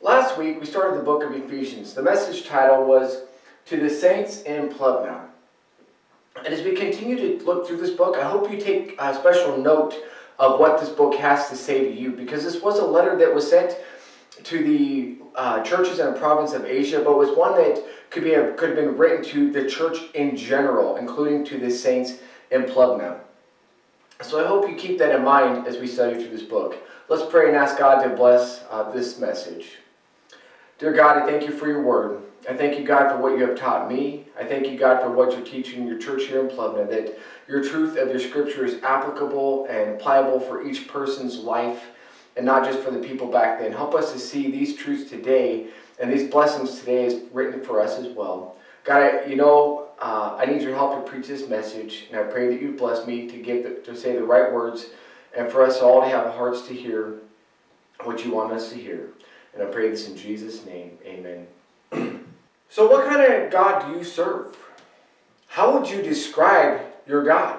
Last week we started the book of Ephesians. The message title was To the Saints in Plevna. And as we continue to look through this book, I hope you take a special note of what this book has to say to you because this was a letter that was sent to the uh, churches in the province of Asia, but was one that could be could have been written to the church in general, including to the saints in Plevna. So I hope you keep that in mind as we study through this book. Let's pray and ask God to bless uh, this message. Dear God, I thank you for your word. I thank you, God, for what you have taught me. I thank you, God, for what you're teaching your church here in Plevna, that your truth of your scripture is applicable and pliable for each person's life and not just for the people back then. Help us to see these truths today and these blessings today is written for us as well. God, you know, uh, I need your help to preach this message, and I pray that you bless me to give the, to say the right words, and for us all to have hearts to hear what you want us to hear. And I pray this in Jesus' name. Amen. so, what kind of God do you serve? How would you describe your God?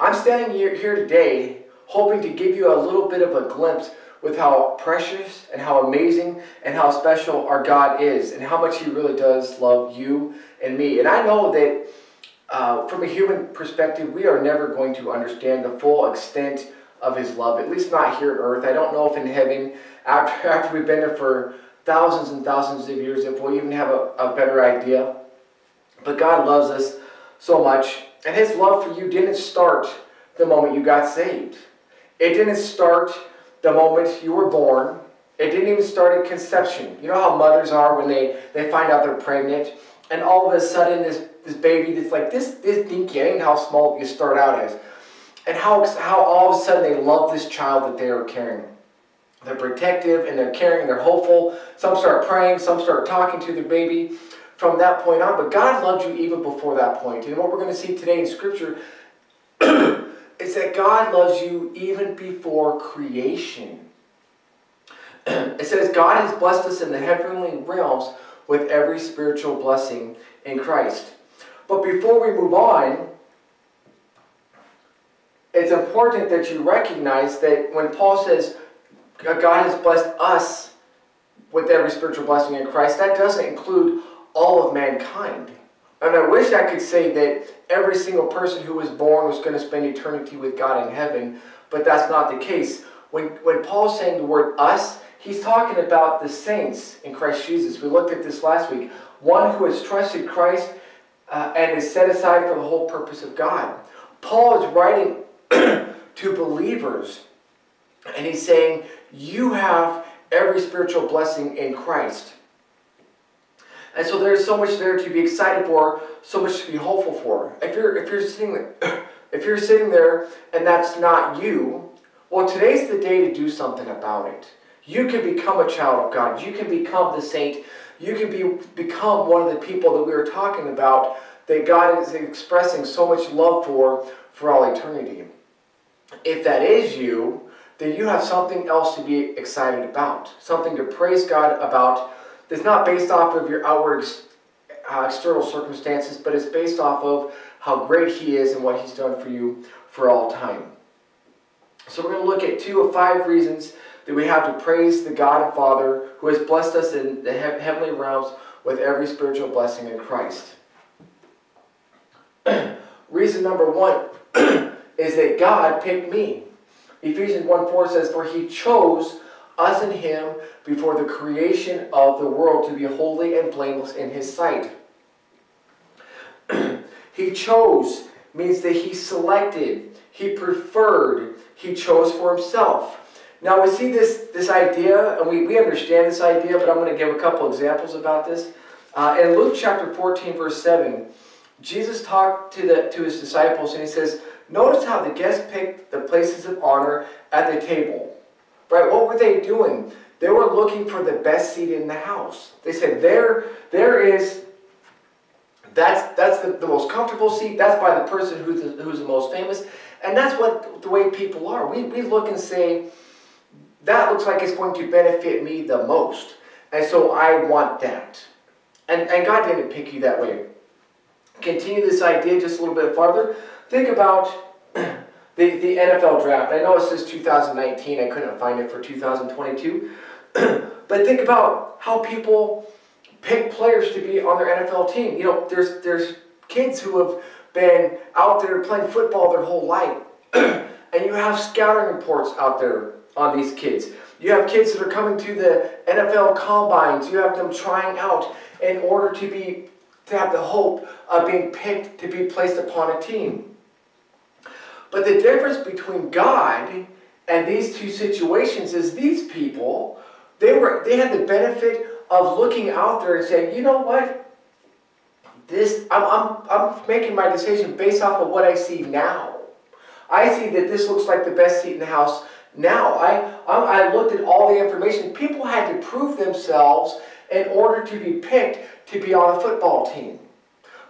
I'm standing here today hoping to give you a little bit of a glimpse with how precious and how amazing and how special our God is and how much He really does love you and me. And I know that uh, from a human perspective, we are never going to understand the full extent of His love, at least not here on earth. I don't know if in heaven, after, after we've been there for thousands and thousands of years, if we'll even have a, a better idea. But God loves us so much, and His love for you didn't start the moment you got saved. It didn't start the moment you were born. It didn't even start at conception. You know how mothers are when they, they find out they're pregnant, and all of a sudden this, this baby that's like this, this dinky, how small you start out as. And how, how all of a sudden they love this child that they are carrying. They're protective and they're caring and they're hopeful. Some start praying, some start talking to their baby from that point on. But God loved you even before that point. And what we're going to see today in Scripture is that God loves you even before creation. it says, God has blessed us in the heavenly realms with every spiritual blessing in Christ. But before we move on, it's important that you recognize that when Paul says God has blessed us with every spiritual blessing in Christ, that doesn't include all of mankind. And I wish I could say that every single person who was born was going to spend eternity with God in heaven, but that's not the case. When, when Paul's saying the word us, he's talking about the saints in Christ Jesus. We looked at this last week. One who has trusted Christ uh, and is set aside for the whole purpose of God. Paul is writing to believers, and he's saying, You have every spiritual blessing in Christ. And so there's so much there to be excited for, so much to be hopeful for. If you're if you're sitting if you're sitting there and that's not you, well today's the day to do something about it. You can become a child of God. You can become the saint. You can be become one of the people that we were talking about that God is expressing so much love for for all eternity. If that is you, then you have something else to be excited about, something to praise God about that's not based off of your outward uh, external circumstances, but it's based off of how great He is and what He's done for you for all time. So we're going to look at two of five reasons that we have to praise the God and Father who has blessed us in the heavenly realms with every spiritual blessing in Christ. Reason number one is that God picked me. Ephesians 1 4 says, For he chose us in him before the creation of the world to be holy and blameless in his sight. he chose means that he selected, he preferred, he chose for himself. Now we see this, this idea, and we, we understand this idea, but I'm going to give a couple examples about this. Uh, in Luke chapter 14, verse 7, Jesus talked to, the, to his disciples and he says, Notice how the guests picked the places of honor at the table. Right? What were they doing? They were looking for the best seat in the house. They said, there, there is, that's, that's the, the most comfortable seat. That's by the person who's the, who's the most famous. And that's what the way people are. We, we look and say, that looks like it's going to benefit me the most. And so I want that. And, and God didn't pick you that way. Continue this idea just a little bit farther. Think about the, the NFL draft. I know it says 2019. I couldn't find it for 2022. but think about how people pick players to be on their NFL team. You know, there's there's kids who have been out there playing football their whole life. and you have scouting reports out there on these kids. You have kids that are coming to the NFL combines. You have them trying out in order to be to have the hope of being picked to be placed upon a team. But the difference between God and these two situations is these people, they were they had the benefit of looking out there and saying, you know what? This I'm, I'm, I'm making my decision based off of what I see now. I see that this looks like the best seat in the house now. I, I, I looked at all the information. People had to prove themselves in order to be picked to be on a football team.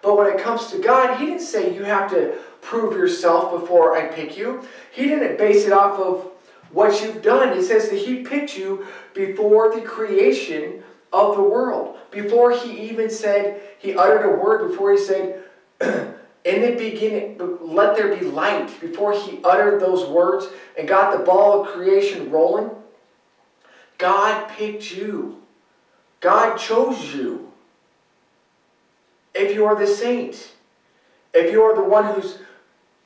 But when it comes to God, He didn't say you have to prove yourself before I pick you. He didn't base it off of what you've done. He says that He picked you before the creation of the world. Before He even said, He uttered a word, before He said, in the beginning, let there be light. Before He uttered those words and got the ball of creation rolling, God picked you. God chose you. If you are the saint, if you are the one who's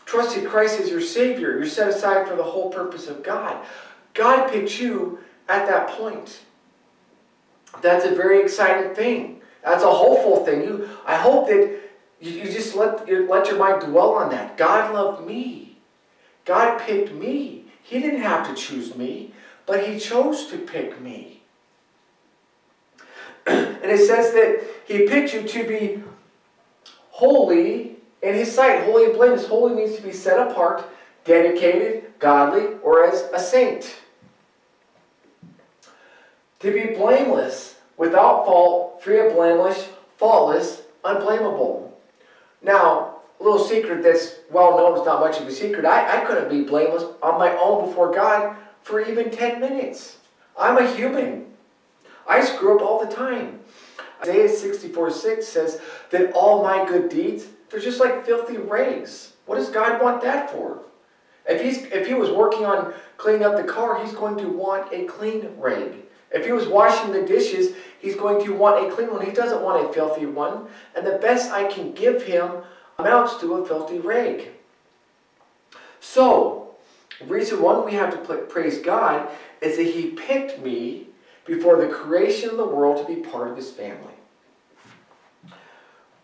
trusted Christ as your Savior, you're set aside for the whole purpose of God. God picked you at that point. That's a very exciting thing. That's a hopeful thing. You, I hope that you, you just let, you let your mind dwell on that. God loved me. God picked me. He didn't have to choose me, but He chose to pick me. and it says that He picked you to be holy in His sight. Holy and blameless. Holy means to be set apart, dedicated, godly, or as a saint. To be blameless, without fault, free of blemish, faultless, unblameable. Now, a little secret that's well known, it's not much of a secret. I, I couldn't be blameless on my own before God for even 10 minutes. I'm a human. I screw up all the time. Isaiah 64 6 says that all my good deeds, they're just like filthy rags. What does God want that for? If, he's, if he was working on cleaning up the car, he's going to want a clean rag. If he was washing the dishes, he's going to want a clean one. He doesn't want a filthy one. And the best I can give him amounts to a filthy rag. So, reason one we have to praise God is that he picked me before the creation of the world to be part of his family.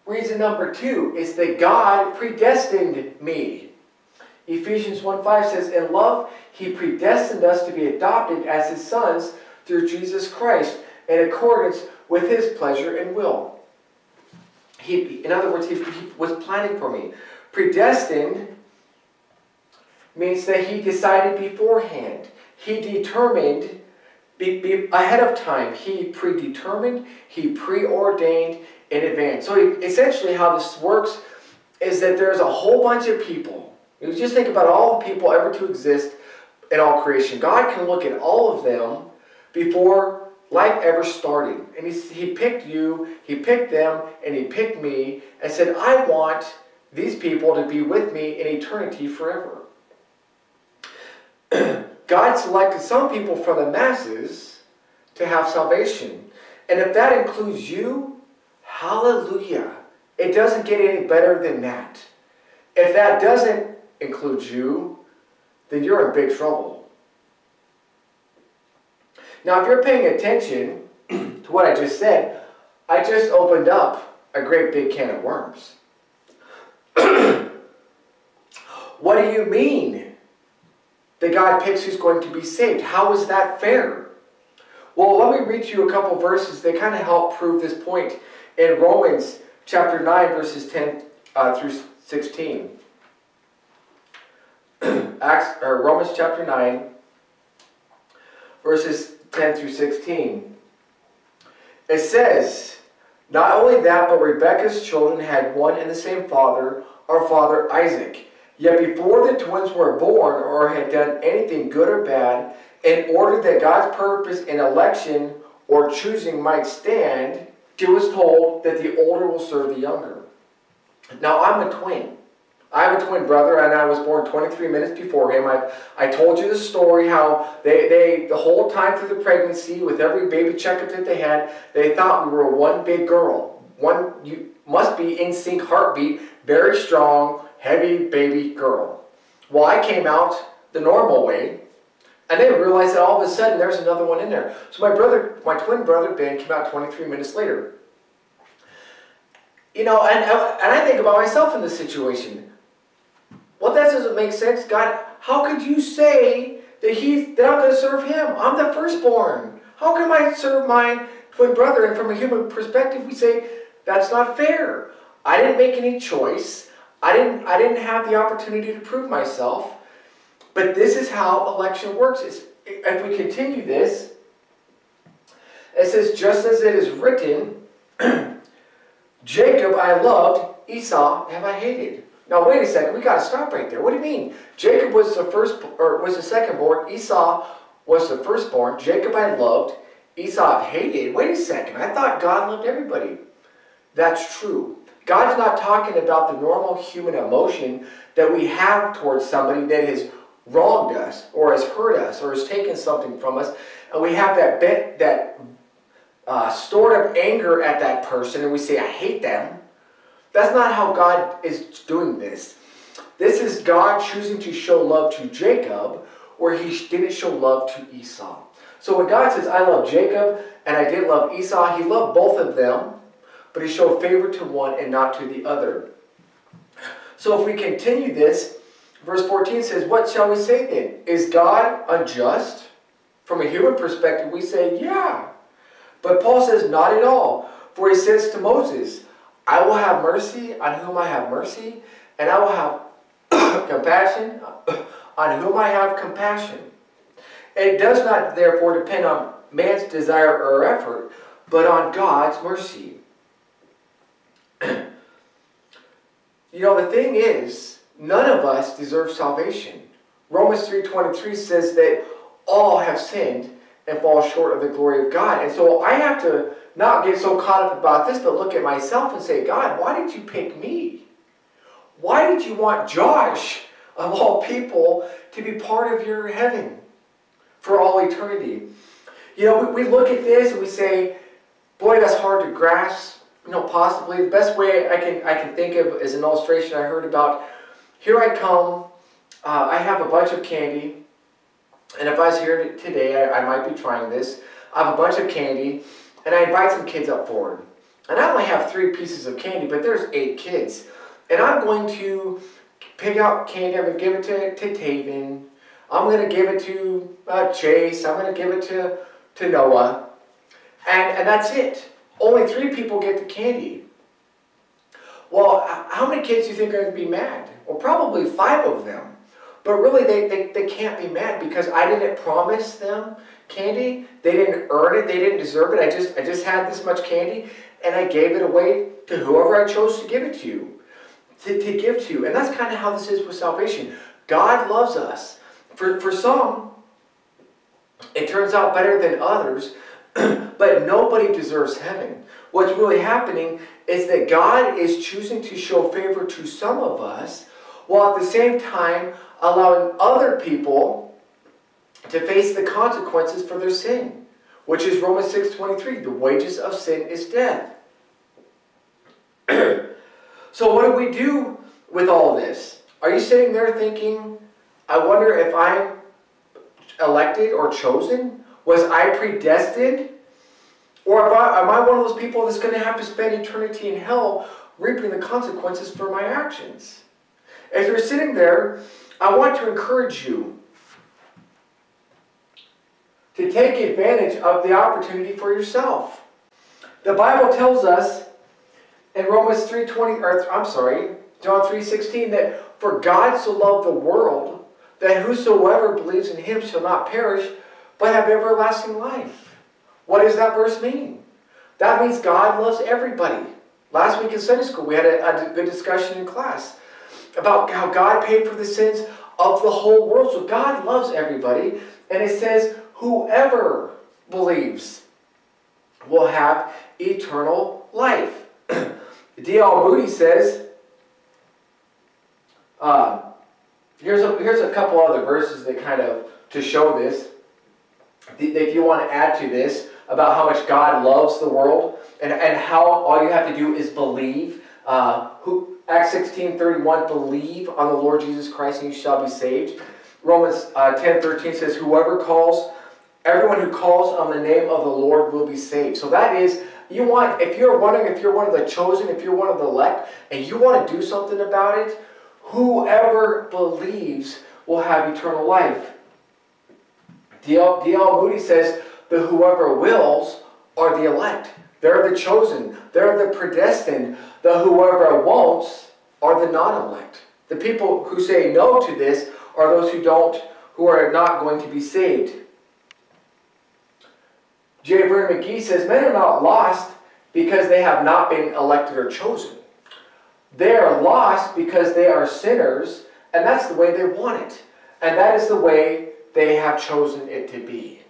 Reason number two is that God predestined me. Ephesians 1.5 says, In love, he predestined us to be adopted as his sons through Jesus Christ in accordance with his pleasure and will. He, in other words, he, he was planning for me. Predestined means that he decided beforehand. He determined be, be ahead of time. He predetermined, he preordained in advance. So essentially how this works is that there's a whole bunch of people. Just think about all the people ever to exist in all creation. God can look at all of them before life ever started. And he picked you, he picked them, and he picked me and said, I want these people to be with me in eternity forever. God selected some people from the masses to have salvation. And if that includes you, hallelujah. It doesn't get any better than that. If that doesn't include you, then you're in big trouble. Now, if you're paying attention to what I just said, I just opened up a great big can of worms. what do you mean that God picks who's going to be saved? How is that fair? Well, let me read you a couple verses. They kind of help prove this point in Romans chapter 9, verses 10 uh, through 16. Acts, or Romans chapter 9, verses 10 through 16. It says, Not only that, but Rebekah's children had one and the same father, our father Isaac. Yet before the twins were born or had done anything good or bad, in order that God's purpose in election or choosing might stand, she was told that the older will serve the younger. Now I'm a twin. I have a twin brother, and I was born 23 minutes before him. I, I told you the story how they, they, the whole time through the pregnancy, with every baby checkup that they had, they thought we were one big girl. One, you must be in sync heartbeat, very strong, heavy baby girl. Well, I came out the normal way, and then realized that all of a sudden there's another one in there. So my brother, my twin brother Ben, came out 23 minutes later. You know, and, and I think about myself in this situation. Well, that doesn't make sense. God, how could you say that he that I'm going to serve him? I'm the firstborn. How can I serve my twin brother? And from a human perspective, we say that's not fair. I didn't make any choice. I didn't. I didn't have the opportunity to prove myself. But this is how election works. It's, if we continue this, it says, just as it is written, Jacob I loved, Esau have I hated. Now wait a second, we got to stop right there. What do you mean? Jacob was the first, or was the second born. Esau was the firstborn. Jacob I loved, Esau I hated. Wait a second, I thought God loved everybody. That's true. God's not talking about the normal human emotion that we have towards somebody that has wronged us or has hurt us or has taken something from us, and we have that bent, that uh, stored up anger at that person, and we say, "I hate them." That's not how God is doing this. This is God choosing to show love to Jacob where he didn't show love to Esau. So when God says, I love Jacob and I didn't love Esau, he loved both of them, but he showed favor to one and not to the other. So if we continue this, verse 14 says, What shall we say then? Is God unjust? From a human perspective, we say, Yeah. But Paul says, Not at all. For he says to Moses, I will have mercy on whom I have mercy, and I will have compassion on whom I have compassion. It does not therefore depend on man's desire or effort, but on God's mercy. you know, the thing is, none of us deserve salvation. Romans 3.23 says that all have sinned and fall short of the glory of God. And so I have to not get so caught up about this, but look at myself and say, God, why did you pick me? Why did you want Josh, of all people, to be part of your heaven for all eternity? You know, we, we look at this and we say, boy, that's hard to grasp. You know, possibly the best way I can I can think of is an illustration I heard about. Here I come. Uh, I have a bunch of candy, and if I was here today, I, I might be trying this. I have a bunch of candy, and I invite some kids up forward. And I only have three pieces of candy, but there's eight kids. And I'm going to pick out candy. I'm going to give it to, to Taven. I'm going to give it to uh, Chase. I'm going to give it to, to Noah. And, and that's it. Only three people get the candy. Well, how many kids do you think are going to be mad? Well, probably five of them. But really, they, they, they can't be mad because I didn't promise them candy. They didn't earn it. They didn't deserve it. I just, I just had this much candy, and I gave it away to whoever I chose to give it to, to, to give to. You. And that's kind of how this is with salvation. God loves us. For, for some, it turns out better than others, but nobody deserves heaven. What's really happening is that God is choosing to show favor to some of us, while at the same time allowing other people to face the consequences for their sin, which is Romans 6.23. The wages of sin is death. so what do we do with all this? Are you sitting there thinking, I wonder if I'm elected or chosen? Was I predestined? Or I, am I one of those people that's going to have to spend eternity in hell reaping the consequences for my actions? As you're sitting there I want to encourage you to take advantage of the opportunity for yourself. The Bible tells us in Romans 3.20, or I'm sorry, John 3.16, that for God so loved the world that whosoever believes in him shall not perish, but have everlasting life. What does that verse mean? That means God loves everybody. Last week in Sunday school, we had a, a good discussion in class about how God paid for the sins of the whole world. So God loves everybody. And it says, whoever believes will have eternal life. D.L. Moody says, Uh, here's a here's a couple other verses that kind of to show this. If you want to add to this about how much God loves the world and, and how all you have to do is believe. Uh, who Acts 16, 31, believe on the Lord Jesus Christ and you shall be saved. Romans uh, 10, 13 says, whoever calls, everyone who calls on the name of the Lord will be saved. So that is, you want, if you're wondering if you're one of the chosen, if you're one of the elect, and you want to do something about it, whoever believes will have eternal life. D.L. Moody says, the whoever wills are the elect. They're the chosen. They're the predestined. The whoever won't are the non-elect. The people who say no to this are those who don't, who are not going to be saved. J. Vernon McGee says, men are not lost because they have not been elected or chosen. They are lost because they are sinners, and that's the way they want it. And that is the way they have chosen it to be.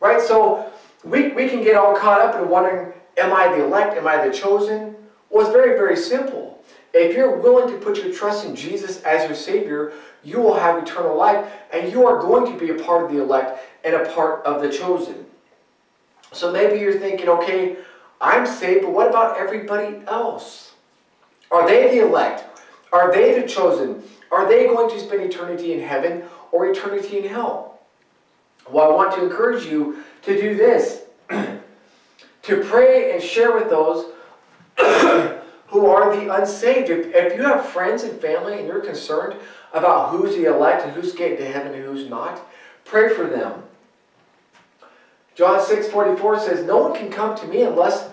Right? So we, we can get all caught up in wondering, am I the elect? Am I the chosen? Well, it's very, very simple. If you're willing to put your trust in Jesus as your Savior, you will have eternal life, and you are going to be a part of the elect and a part of the chosen. So maybe you're thinking, okay, I'm saved, but what about everybody else? Are they the elect? Are they the chosen? Are they going to spend eternity in heaven or eternity in hell? Well, I want to encourage you to do this to pray and share with those who are the unsaved. If, if you have friends and family and you're concerned about who's the elect and who's getting to heaven and who's not, pray for them. John 6 44 says, No one can come to me unless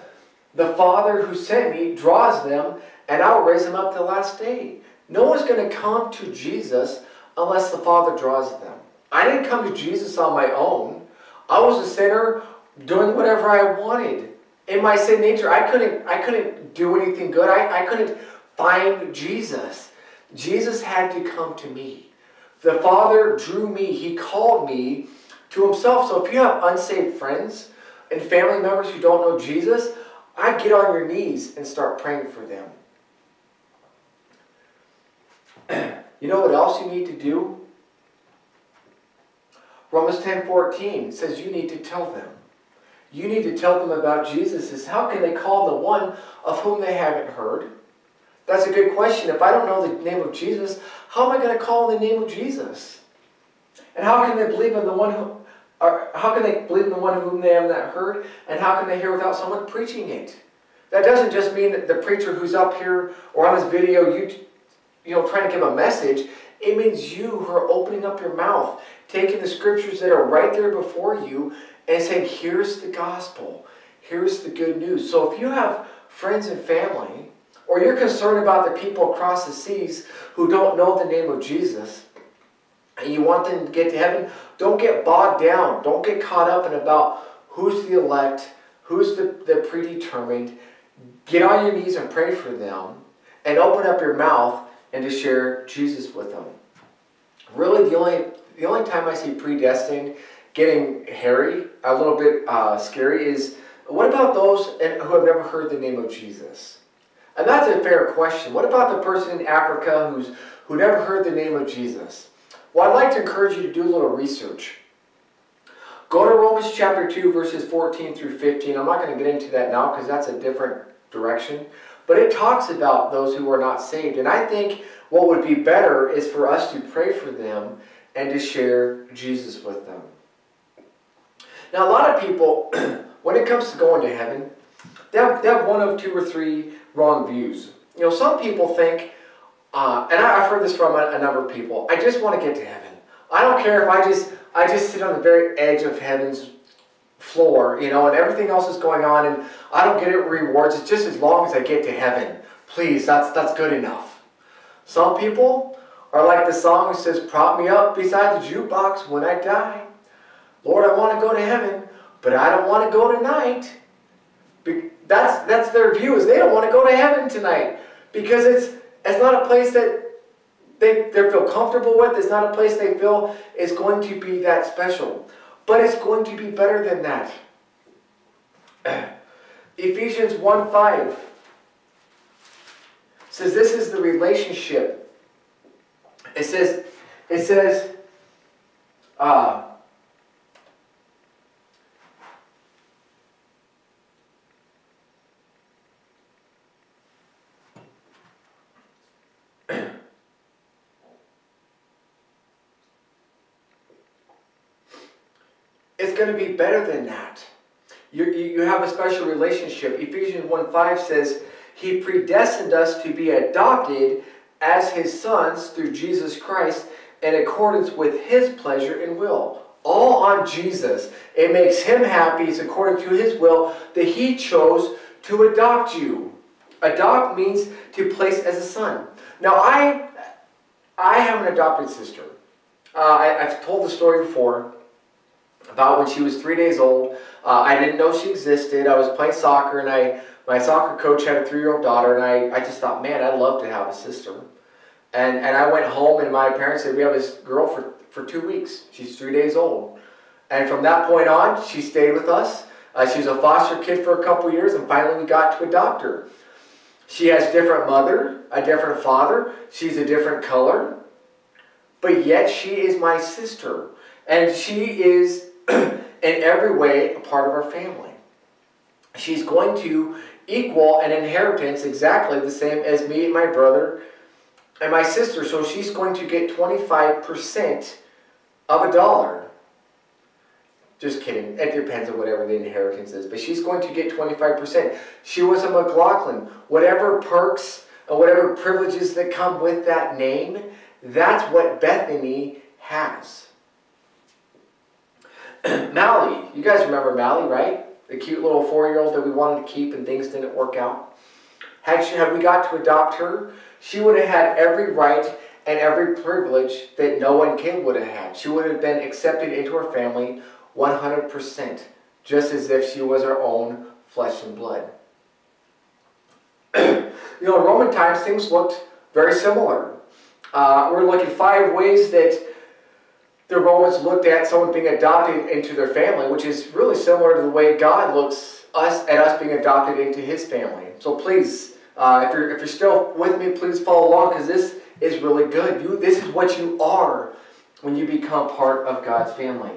the Father who sent me draws them, and I'll raise them up the last day. No one's going to come to Jesus unless the Father draws them. I didn't come to Jesus on my own. I was a sinner doing whatever I wanted. In my sin nature, I couldn't, I couldn't do anything good. I, I couldn't find Jesus. Jesus had to come to me. The Father drew me. He called me to himself. So if you have unsaved friends and family members who don't know Jesus, I get on your knees and start praying for them. you know what else you need to do? Romans 10 14 says you need to tell them. You need to tell them about Jesus. Is how can they call the one of whom they haven't heard? That's a good question. If I don't know the name of Jesus, how am I going to call the name of Jesus? And how can they believe in the one who, or how can they believe in the one whom they have not heard? And how can they hear without someone preaching it? That doesn't just mean that the preacher who's up here or on this video, you, you know, trying to give a message. It means you who are opening up your mouth, taking the scriptures that are right there before you, and saying, here's the gospel. Here's the good news. So if you have friends and family, or you're concerned about the people across the seas who don't know the name of Jesus, and you want them to get to heaven, don't get bogged down. Don't get caught up in about who's the elect, who's the, the predetermined. Get on your knees and pray for them, and open up your mouth and to share Jesus with them. Really, the only the only time I see predestined getting hairy, a little bit uh, scary, is what about those who have never heard the name of Jesus? And that's a fair question. What about the person in Africa who's who never heard the name of Jesus? Well, I'd like to encourage you to do a little research. Go to Romans chapter 2, verses 14 through 15. I'm not going to get into that now because that's a different direction. But it talks about those who are not saved. And I think what would be better is for us to pray for them and to share Jesus with them. Now, a lot of people, when it comes to going to heaven, they have, they have one of two or three wrong views. You know, some people think, uh, and I, have heard this from a, a number of people, I just want to get to heaven. I don't care if I just, I just sit on the very edge of heaven's floor, you know, and everything else is going on, and I don't get it rewards. It's just as long as I get to heaven. Please, that's, that's good enough. Some people are like the song that says, prop me up beside the jukebox when I die. Lord, I want to go to heaven, but I don't want to go tonight. That's, that's their view, is they don't want to go to heaven tonight. Because it's, it's not a place that they, they feel comfortable with. It's not a place they feel is going to be that special. But it's going to be better than that. Ephesians 1 5 says this is the relationship It says, it says, uh, going to be better than that. You, you have a special relationship. Ephesians 1 5 says, He predestined us to be adopted as His sons through Jesus Christ in accordance with His pleasure and will. All on Jesus. It makes Him happy. It's according to His will that He chose to adopt you. Adopt means to place as a son. Now, I, I have an adopted sister. Uh, I, I've told the story before about when she was three days old. Uh, I didn't know she existed. I was playing soccer, and I my soccer coach had a three-year-old daughter, and I, I just thought, man, I'd love to have a sister. And, and I went home, and my parents said, we have this girl for, for two weeks. She's three days old. And from that point on, she stayed with us. Uh, she was a foster kid for a couple years, and finally we got to adopt her. She has different mother, a different father. She's a different color. But yet she is my sister. And she is in every way a part of our family. She's going to equal an inheritance exactly the same as me and my brother and my sister. So she's going to get 25% of a dollar. Just kidding. It depends on whatever the inheritance is. But she's going to get 25%. She was a McLaughlin. Whatever perks and whatever privileges that come with that name, that's what Bethany has. Mally, you guys remember Mally, right? The cute little four-year-old that we wanted to keep and things didn't work out. Had, she, had we got to adopt her, she would have had every right and every privilege that Noah and Caleb would have had. She would have been accepted into her family 100%, just as if she was her own flesh and blood. you know, in Roman times, things looked very similar. Uh, we're looking five ways that the Romans looked at someone being adopted into their family, which is really similar to the way God looks us at us being adopted into His family. So please, uh, if you're if you're still with me, please follow along because this is really good. You this is what you are when you become part of God's family.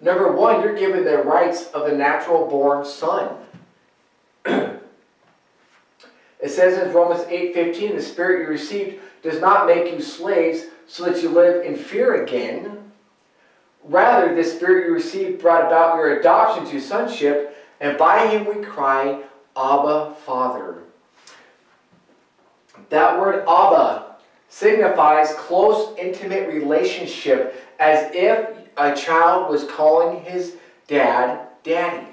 Number one, you're given the rights of a natural born son. it says in Romans 8:15, the spirit you received does not make you slaves so that you live in fear again. Rather, the Spirit you received brought about your adoption to sonship, and by him we cry, Abba, Father. That word Abba signifies close, intimate relationship, as if a child was calling his dad daddy.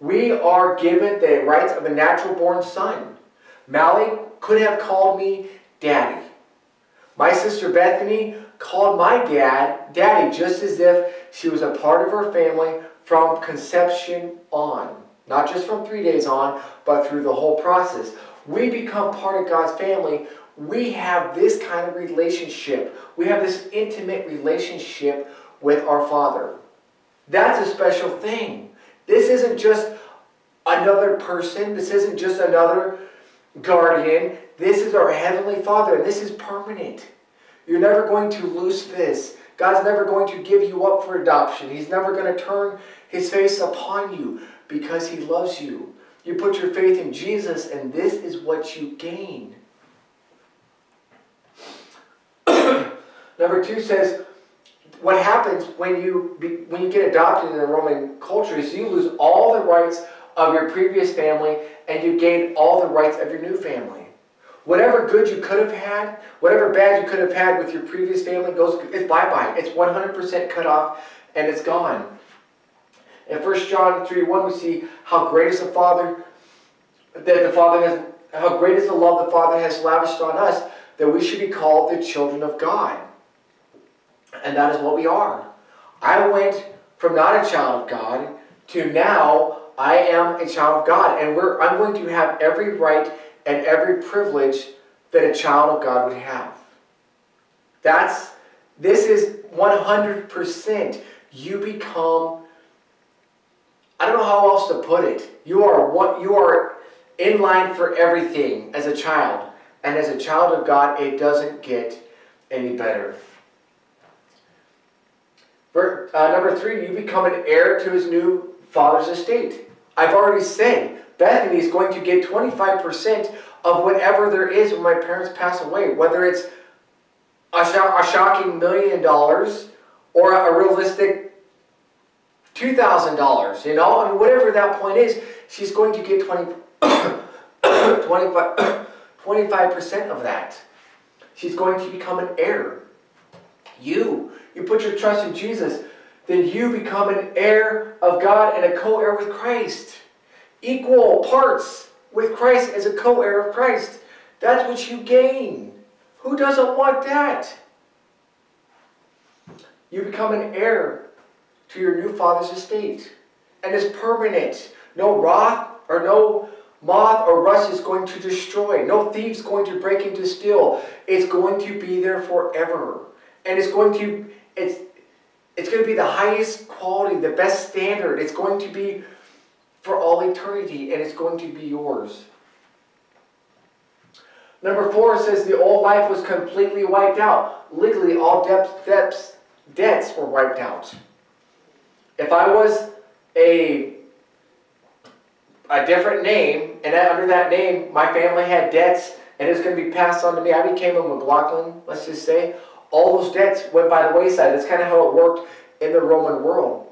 We are given the rights of a natural born son. Mally could have called me daddy. My sister Bethany called my dad daddy just as if she was a part of her family from conception on. Not just from three days on, but through the whole process. We become part of God's family. We have this kind of relationship. We have this intimate relationship with our Father. That's a special thing. This isn't just another person. This isn't just another guardian. This is our Heavenly Father, and this is permanent. You're never going to lose this. God's never going to give you up for adoption. He's never going to turn his face upon you because he loves you. You put your faith in Jesus, and this is what you gain. Number two says, what happens when you, be, when you get adopted in the Roman culture is you lose all the rights of your previous family and you gain all the rights of your new family. Whatever good you could have had, whatever bad you could have had with your previous family goes, it's bye-bye. It's 100% cut off and it's gone. In 1 John 3, 1, we see how great is the Father, that the Father has, how great is the love the Father has lavished on us, that we should be called the children of God. And that is what we are. I went from not a child of God to now I am a child of God. And I'm going to have every right and every privilege that a child of God would have. That's, this is 100%. You become, I don't know how else to put it. You are what, you are in line for everything as a child. And as a child of God, it doesn't get any better. Uh, number three, you become an heir to his new father's estate. I've already said Bethany is going to get 25% of whatever there is when my parents pass away, whether it's a, a shocking million dollars or a, realistic $2,000, you know, I mean, whatever that point is, she's going to get 20, 25, 25% of that. She's going to become an heir. You, you put your trust in Jesus, then you become an heir of God and a co-heir with Christ. Equal parts with Christ as a co-heir of Christ. That's what you gain. Who doesn't want that? You become an heir to your new father's estate. And it's permanent. No wrath or no moth or rust is going to destroy. No thief's going to break into steal. It's going to be there forever. And it's going to, it's, it's going to be the highest quality, the best standard. It's going to be for all eternity, and it's going to be yours. Number four says the old life was completely wiped out. Legally, all debts, debts, debts were wiped out. If I was a a different name, and under that name, my family had debts, and it was going to be passed on to me. I became a McLaughlin, let's just say. All those debts went by the wayside. That's kind of how it worked in the Roman world.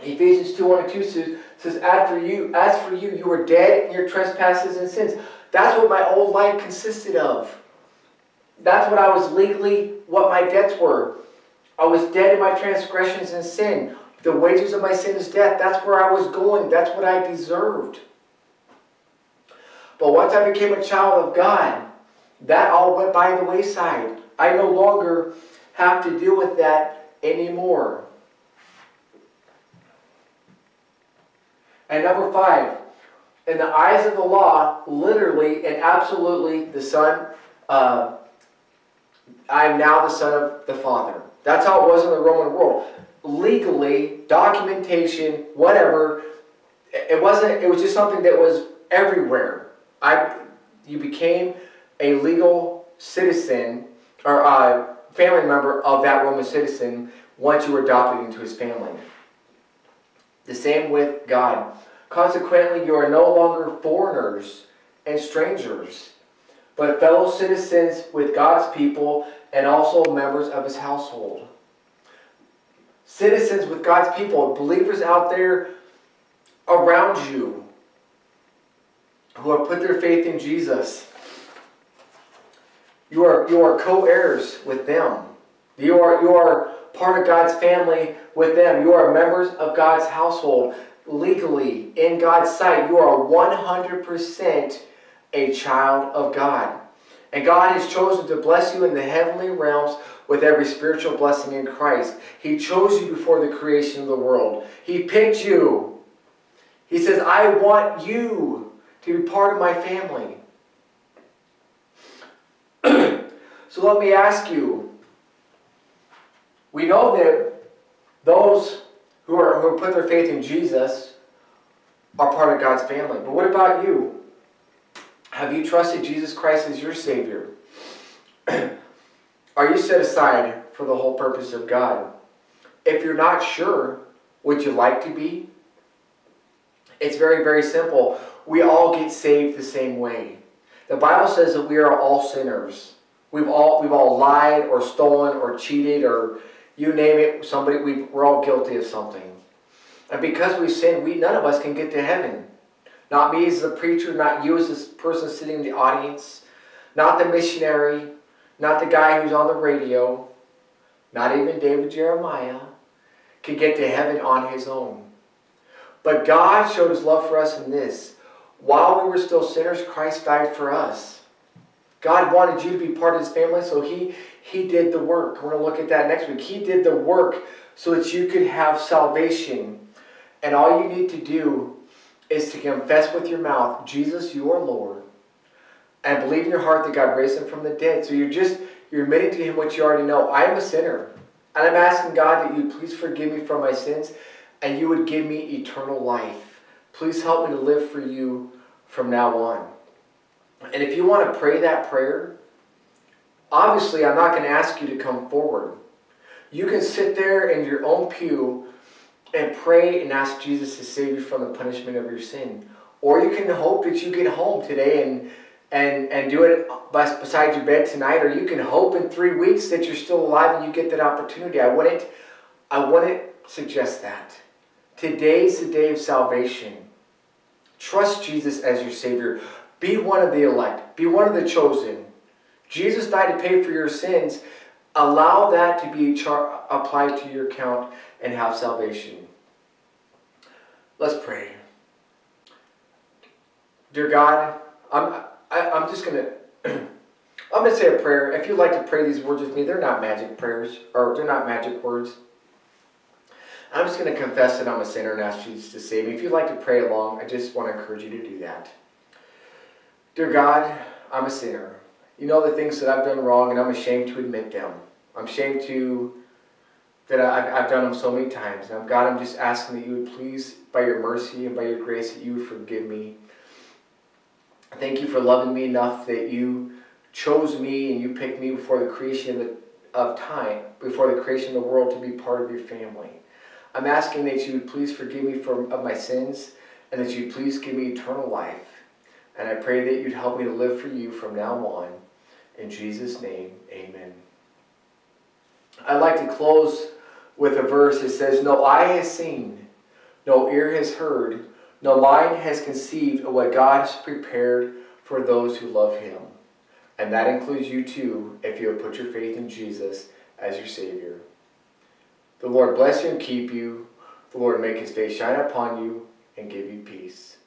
Ephesians 2 1 and 2 says, says, As for you, as for you, you were dead in your trespasses and sins. That's what my old life consisted of. That's what I was legally, what my debts were. I was dead in my transgressions and sin. The wages of my sin is death. That's where I was going. That's what I deserved. But once I became a child of God, that all went by the wayside. I no longer have to deal with that anymore. And number five, in the eyes of the law, literally and absolutely, the Son, uh, I am now the Son of the Father. That's how it was in the Roman world legally, documentation, whatever. It wasn't, it was just something that was everywhere. I, you became a legal citizen or a family member of that Roman citizen once you were adopted into his family. The same with God. Consequently, you are no longer foreigners and strangers, but fellow citizens with God's people and also members of his household citizens with God's people, believers out there around you who have put their faith in Jesus. You are, you are co-heirs with them. You are, you are part of God's family with them. You are members of God's household legally in God's sight. You are 100% a child of God. And God has chosen to bless you in the heavenly realms with every spiritual blessing in Christ. He chose you before the creation of the world. He picked you. He says, I want you to be part of my family. so let me ask you. We know that those who, are, who put their faith in Jesus are part of God's family. But what about you? Have you trusted Jesus Christ as your Savior? Are you set aside for the whole purpose of God? If you're not sure, would you like to be? It's very, very simple. We all get saved the same way. The Bible says that we are all sinners. We've all, we've all lied or stolen or cheated or you name it, somebody, we, we're all guilty of something. And because we sin, we, none of us can get to heaven. Not me as the preacher, not you as this person sitting in the audience, not the missionary, not the guy who's on the radio, not even David Jeremiah, could get to heaven on his own. But God showed his love for us in this. While we were still sinners, Christ died for us. God wanted you to be part of his family, so he, he did the work. We're going to look at that next week. He did the work so that you could have salvation. And all you need to do is to confess with your mouth, Jesus, you are Lord and believe in your heart that God raised him from the dead. So you're just, you're admitting to him what you already know. I am a sinner. And I'm asking God that you please forgive me for my sins and you would give me eternal life. Please help me to live for you from now on. And if you want to pray that prayer, obviously I'm not going to ask you to come forward. You can sit there in your own pew and pray and ask Jesus to save you from the punishment of your sin. Or you can hope that you get home today and and and do it beside your bed tonight, or you can hope in three weeks that you're still alive and you get that opportunity. I wouldn't I wouldn't suggest that. Today's the day of salvation. Trust Jesus as your Savior. Be one of the elect. Be one of the chosen. Jesus died to pay for your sins. Allow that to be applied to your account and have salvation. Let's pray. Dear God, I'm, I, am i am just going to, I'm going to say a prayer. If you'd like to pray these words with me, they're not magic prayers, or they're not magic words. I'm just going to confess that I'm a sinner and ask Jesus to save me. If you'd like to pray along, I just want to encourage you to do that. Dear God, I'm a sinner. You know the things that I've done wrong, and I'm ashamed to admit them. I'm ashamed to that I've, I've done them so many times. And God, I'm just asking that you would please, by your mercy and by your grace, that you would forgive me Thank you for loving me enough that you chose me and you picked me before the creation of time, before the creation of the world to be part of your family. I'm asking that you would please forgive me for, of my sins and that you would please give me eternal life. And I pray that you'd help me to live for you from now on. In Jesus' name, amen. I'd like to close with a verse that says, No eye has seen, no ear has heard, no mind has conceived of what God has prepared for those who love him. And that includes you too, if you have put your faith in Jesus as your Savior. The Lord bless you and keep you. The Lord make his face shine upon you and give you peace.